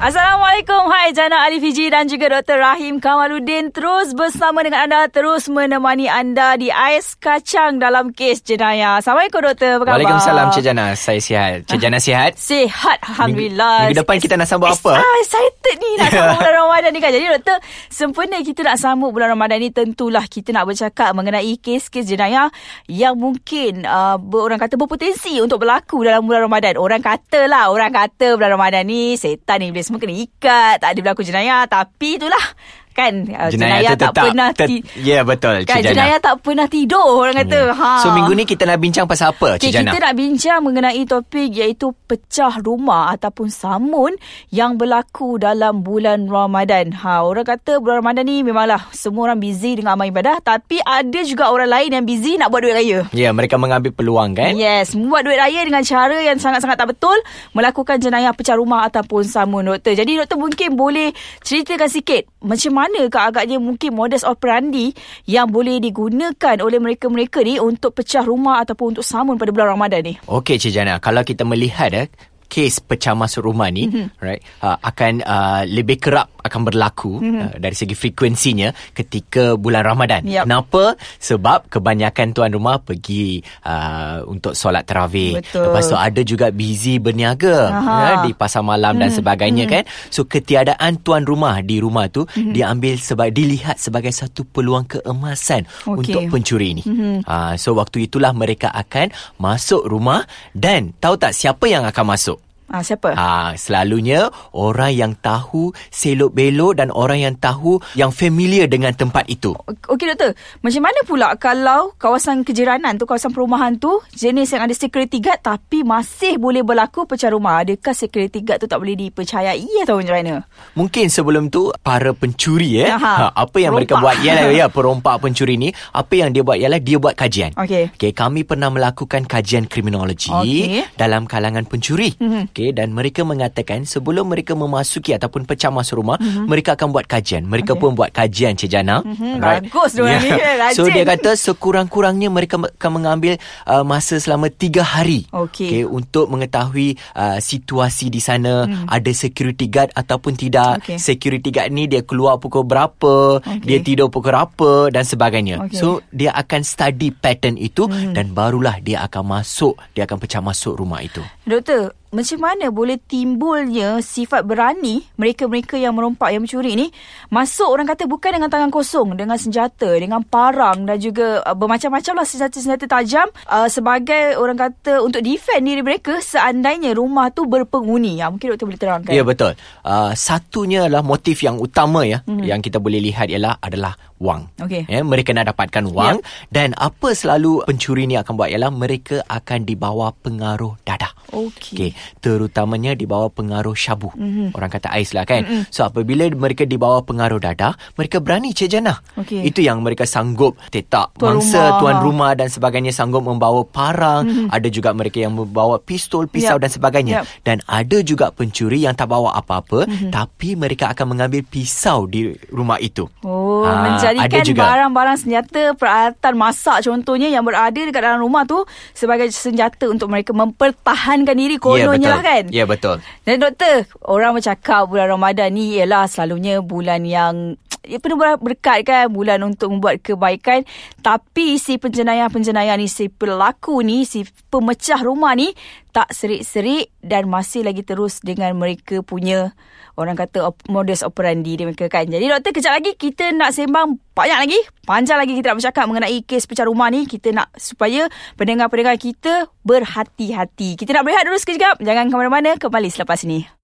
Assalamualaikum. Hai Jana Ali Fiji dan juga Dr. Rahim Kamaluddin terus bersama dengan anda terus menemani anda di Ais Kacang dalam kes jenayah. Assalamualaikum Doktor. Apa khabar? Waalaikumsalam Cik Jana. Saya sihat. Cik Jana sihat? Sihat alhamdulillah. Minggu, minggu depan kita nak sambut apa? Ah, excited ni nak sambut bulan Ramadan ni kan. Jadi Doktor, sempena kita nak sambut bulan Ramadan ni tentulah kita nak bercakap mengenai kes-kes jenayah yang mungkin uh, orang kata berpotensi untuk berlaku dalam bulan Ramadan. Orang kata lah, orang kata bulan Ramadan ni setan ni iblis semua kena ikat tak ada berlaku jenayah tapi itulah kan jenayah, jenayah tu tak tetap, pernah ter, ti- Ya yeah, betul kan Cik jenayah tak pernah tidur orang kata Hmm. ha So minggu ni kita nak bincang pasal apa Okay, Cik Jana? kita nak bincang mengenai topik iaitu pecah rumah ataupun samun yang berlaku dalam bulan Ramadan. Ha, orang kata bulan Ramadan ni memanglah semua orang busy dengan amal ibadah tapi ada juga orang lain yang busy nak buat duit raya. Ya yeah, mereka mengambil peluang kan Yes, membuat duit raya dengan cara yang sangat-sangat tak betul melakukan jenayah pecah rumah ataupun samun doktor. Jadi doktor mungkin boleh ceritakan sikit macam mana ke agaknya mungkin modus operandi yang boleh digunakan oleh mereka-mereka ni untuk pecah rumah ataupun untuk samun pada bulan Ramadan ni. Okey Cik Jana Kalau kita melihat eh kes pecah masuk rumah ni mm-hmm. right uh, akan uh, lebih kerap akan berlaku mm-hmm. uh, dari segi frekuensinya ketika bulan Ramadan. Yep. Kenapa? Sebab kebanyakan tuan rumah pergi uh, untuk solat tarawih. Betul. Lepas tu ada juga busy berniaga Aha. ya, di pasar malam mm-hmm. dan sebagainya mm-hmm. kan. So ketiadaan tuan rumah di rumah tu mm-hmm. diambil sebagai dilihat sebagai satu peluang keemasan Okey. untuk pencuri ni. Mm-hmm. Uh, so waktu itulah mereka akan masuk rumah dan tahu tak siapa yang akan masuk? Ah siapa? Ha, selalunya orang yang tahu selok belok dan orang yang tahu yang familiar dengan tempat itu. Okey doktor, macam mana pula kalau kawasan kejiranan tu, kawasan perumahan tu jenis yang ada security guard tapi masih boleh berlaku pecah rumah? Adakah security guard tu tak boleh dipercayai atau macam mana? Mungkin sebelum tu para pencuri eh Aha. ha, apa yang mereka Perompak. buat ialah ya perompak pencuri ni apa yang dia buat ialah dia buat kajian. Okey. Okey, kami pernah melakukan kajian kriminologi Okey. dalam kalangan pencuri. Mhm. Okey dan mereka mengatakan sebelum mereka memasuki ataupun pecah masuk rumah, mereka akan buat kajian. Mereka Okey. pun buat kajian Cik Jana. Mhm, bagus diorang ni, rajin. So dia kata sekurang-kurangnya mereka akan mengambil uh, masa selama tiga hari. Okey. Okey untuk mengetahui uh, situasi di sana hmm. ada security guard ataupun tidak. Okey. Security guard ni dia keluar pukul berapa, Okey. dia tidur pukul berapa dan sebagainya. Okey. So dia akan study pattern itu hmm. dan barulah dia akan masuk, dia akan pecah masuk rumah itu. Doktor, macam mana boleh timbulnya sifat berani mereka-mereka yang merompak yang mencuri ni masuk orang kata bukan dengan tangan kosong dengan senjata dengan parang dan juga uh, bermacam-macam lah senjata-senjata tajam uh, sebagai orang kata untuk defend diri mereka seandainya rumah tu berpenghuni ya mungkin doktor boleh terangkan Ya betul. Uh, satunya adalah motif yang utama ya mm-hmm. yang kita boleh lihat ialah adalah wang. Okey. Ya, mereka nak dapatkan wang dan apa selalu pencuri ni akan buat ialah mereka akan dibawa pengaruh dadah. Okey. Okey, terutamanya di bawah pengaruh syabu. Mhm. Mm-hmm. Orang kata ais lah kan. Mm-hmm. So apabila mereka di bawah pengaruh dadah, mereka berani Cik Jana. Okey. Itu yang mereka sanggup tetak Tuan mangsa rumah. tuan rumah dan sebagainya sanggup membawa parang, mm-hmm. ada juga mereka yang membawa pistol, pisau Yap. dan sebagainya. Yap. Dan ada juga pencuri yang tak bawa apa-apa mm-hmm. tapi mereka akan mengambil pisau di rumah itu. Oh, Ah, menjadikan juga. barang-barang senjata peralatan masak contohnya yang berada dekat dalam rumah tu sebagai senjata untuk mereka mempertahankan diri kononnya betul. lah kan. Ya betul. Dan doktor, orang bercakap bulan Ramadan ni ialah selalunya bulan yang ya, penuh ber- berkat kan bulan untuk membuat kebaikan tapi si penjenayah-penjenayah ni si pelaku ni si pemecah rumah ni tak serik-serik dan masih lagi terus dengan mereka punya orang kata modus operandi dia mereka kan. Jadi doktor kejap lagi kita nak sembang banyak lagi, panjang lagi kita nak bercakap mengenai kes pecah rumah ni. Kita nak supaya pendengar-pendengar kita berhati-hati. Kita nak berehat dulu sekejap. Jangan ke mana-mana, kembali selepas ini.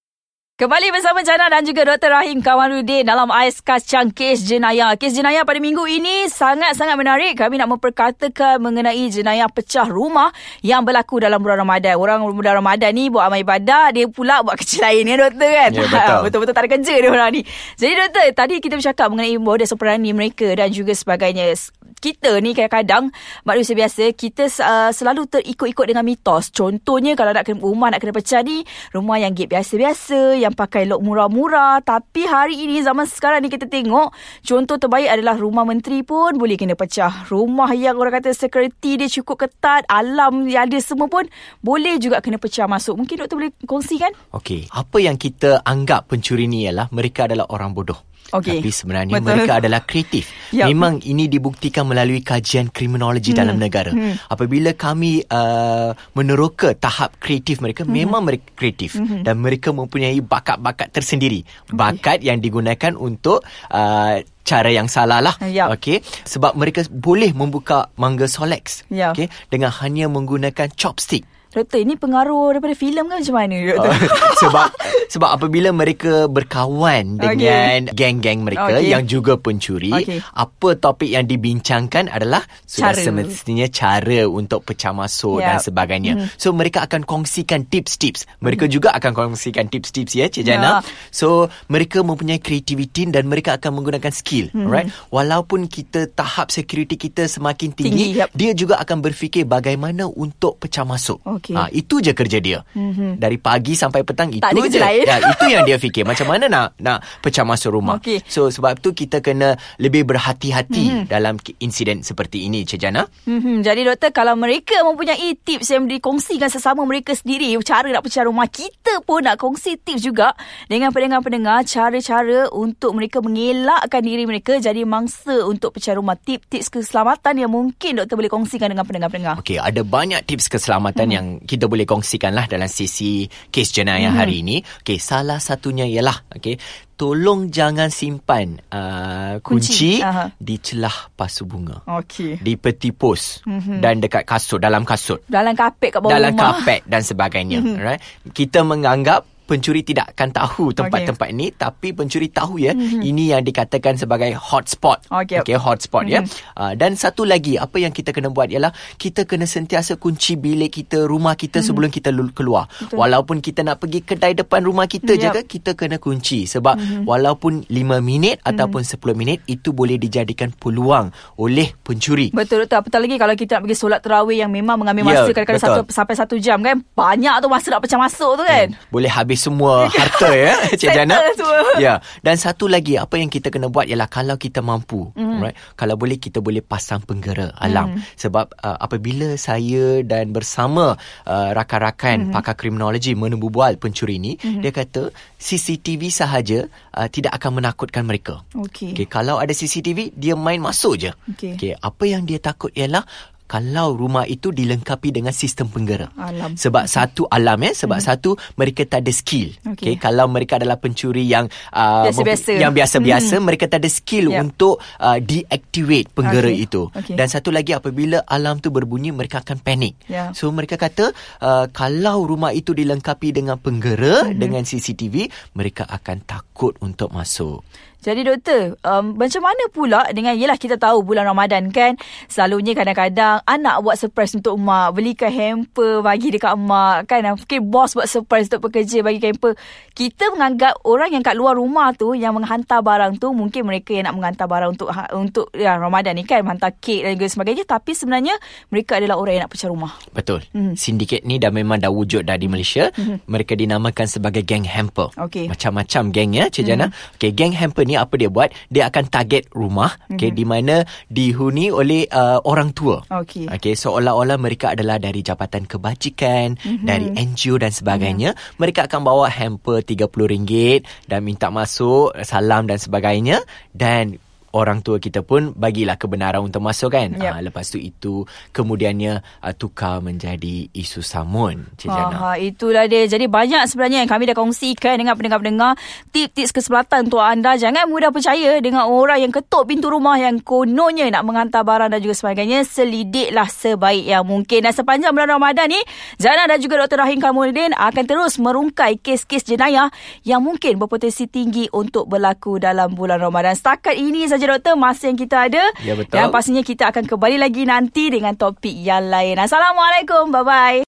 Kembali bersama Jana dan juga Dr. Rahim Kamaluddin dalam Ais Kacang Kes Jenayah. Kes jenayah pada minggu ini sangat-sangat menarik. Kami nak memperkatakan mengenai jenayah pecah rumah yang berlaku dalam bulan Ramadan. Orang bulan Ramadan ni buat amal ibadah, dia pula buat kecil lain ya Doktor kan? Ya, betul. Betul-betul tak ada kerja dia orang ni. Jadi Doktor, tadi kita bercakap mengenai modus operandi mereka dan juga sebagainya. Kita ni kadang-kadang manusia biasa kita uh, selalu terikut-ikut dengan mitos. Contohnya kalau nak kena rumah nak kena pecah ni, rumah yang gate biasa-biasa, yang pakai lock murah-murah. Tapi hari ini zaman sekarang ni kita tengok contoh terbaik adalah rumah menteri pun boleh kena pecah. Rumah yang orang kata security dia cukup ketat, alam yang ada semua pun boleh juga kena pecah masuk. Mungkin doktor boleh kongsikan? Okey, apa yang kita anggap pencuri ni ialah mereka adalah orang bodoh. Okey. Tapi sebenarnya Betul. mereka adalah kreatif. Yup. Memang ini dibuktikan melalui kajian kriminologi Hmm. dalam negara. Apabila kami uh, meneroka tahap kreatif mereka, Hmm. memang mereka kreatif dan mereka mempunyai bakat-bakat tersendiri. Bakat yang digunakan untuk uh, cara yang salah lah. Yup. Okey, sebab mereka boleh membuka mangga Solex. Ya. Okey, dengan hanya menggunakan chopstick. Doktor, ini pengaruh daripada filem kan macam mana doktor? sebab sebab apabila mereka berkawan dengan geng-geng mereka Okey. yang juga pencuri, Okey. apa topik yang dibincangkan adalah sudah Cara. semestinya cara untuk pecah masuk dan Yap. sebagainya. Mhm. So mereka akan kongsikan tips-tips. Mereka juga akan kongsikan tips-tips ya Cik Jana. Ya. So mereka mempunyai kreativiti dan mereka akan menggunakan skill, Mhm. alright? Walaupun kita tahap security kita semakin tinggi, Tinggi, yap. dia juga akan berfikir bagaimana untuk pecah masuk. Okey. Ha, itu je kerja dia. Mm-hmm. Dari pagi sampai petang itu Tak je. lain. Ya, itu yang dia fikir. Macam mana nak nak pecah masuk rumah. Okey. So sebab tu kita kena lebih berhati-hati mm-hmm. dalam insiden seperti ini, Cik Jana. Hmm, jadi doktor kalau mereka mempunyai tips yang dikongsikan sesama mereka sendiri cara nak pecah rumah kita pun nak kongsi tips juga dengan pendengar-pendengar cara-cara untuk mereka mengelakkan diri mereka jadi mangsa untuk pecah rumah tips-tips keselamatan yang mungkin doktor boleh kongsikan dengan pendengar-pendengar. Okey, ada banyak tips keselamatan mm-hmm. yang kita boleh kongsikan lah dalam sesi kes jenayah mm-hmm. hari ini. Okey, salah satunya ialah okey, tolong jangan simpan uh, kunci, Kunci, di celah pasu bunga. Okey. Di peti pos mm-hmm. dan dekat kasut, dalam kasut. Dalam kapet kat bawah dalam rumah. kapet dan sebagainya right kita menganggap pencuri tidak akan tahu tempat-tempat ini tapi pencuri tahu ya mm-hmm. ini yang dikatakan sebagai hotspot Okey. okay hotspot mm-hmm. ya uh, dan satu lagi apa yang kita kena buat ialah kita kena sentiasa kunci bilik kita rumah kita mm-hmm. sebelum kita keluar Betul. walaupun kita nak pergi kedai depan rumah kita Yep. je ke kita kena kunci sebab mm-hmm. walaupun 5 minit mm-hmm. ataupun 10 minit itu boleh dijadikan peluang oleh pencuri Betul doktor Apatah lagi kalau kita nak pergi solat terawih yang memang mengambil Ya, masa kadang-kadang betul. satu sampai satu jam kan. Banyak tu masa nak pecah masuk tu kan. Boleh habis semua harta ya Cik Jana. semua. Ya. Dan satu lagi apa yang kita kena buat ialah kalau kita mampu, mm. right? Kalau boleh kita boleh pasang penggera alam. Mm. Sebab uh, apabila saya dan bersama uh, rakan-rakan mm. pakar kriminologi menubual pencuri ini, mm. dia kata CCTV sahaja uh, tidak akan menakutkan mereka. Okey. Okay, kalau ada CCTV dia main masuk je. Okey. Okay, apa yang dia takut ialah kalau rumah itu dilengkapi dengan sistem penggera. Alam. Sebab satu alam ya, sebab mm-hmm. satu mereka tak ada skill. Okey. Okay. kalau mereka adalah pencuri yang uh, Biasa-biasa. yang biasa-biasa, Mhm. mereka tak ada skill Yep. untuk uh, deactivate penggera Okey. itu. Okey. Dan satu lagi apabila alam tu berbunyi mereka akan panik. Ya. So mereka kata uh, kalau rumah itu dilengkapi dengan penggera Mhm. dengan CCTV, mereka akan takut untuk masuk. Jadi doktor, um, macam mana pula dengan yelah kita tahu bulan Ramadan kan, selalunya kadang-kadang anak buat surprise untuk mak, belikan hamper bagi dekat mak kan. Mungkin bos buat surprise untuk pekerja bagi hamper. Kita menganggap orang yang kat luar rumah tu yang menghantar barang tu mungkin mereka yang nak menghantar barang untuk ha- untuk ya, Ramadan ni kan, menghantar kek dan sebagainya tapi sebenarnya mereka adalah orang yang nak pecah rumah. Betul. Mm. Sindiket ni dah memang dah wujud dah di Malaysia. Mm-hmm. Mereka dinamakan sebagai geng hamper. Okey. Macam-macam geng ya, Cik Jana. Mm. Okey, geng hamper ni apa dia buat? Dia akan target rumah mm-hmm. okey di mana dihuni oleh uh, orang tua. Okey. Okey, seolah-olah mereka adalah dari Jabatan Kebajikan, mm-hmm. dari NGO dan sebagainya. Mm-hmm. Mereka akan bawa hamper RM30 dan minta masuk, salam dan sebagainya dan orang tua kita pun bagilah kebenaran untuk masuk kan. Yep. Ah, lepas tu itu kemudiannya uh, tukar menjadi isu samun Cik Jana. Ha, itulah dia. Jadi banyak sebenarnya yang kami dah kongsikan dengan pendengar-pendengar tips-tips keselamatan untuk anda. Jangan mudah percaya dengan orang yang ketuk pintu rumah yang kononnya nak menghantar barang dan juga sebagainya. Selidiklah sebaik yang mungkin. Dan sepanjang bulan Ramadan ni, Jana dan juga Dr. Rahim Kamuluddin akan terus merungkai kes-kes jenayah yang mungkin berpotensi tinggi untuk berlaku dalam bulan Ramadan. Setakat ini saja doktor masa yang kita ada. Ya, betul. Dan pastinya kita akan kembali lagi nanti dengan topik yang lain. Assalamualaikum. Bye-bye.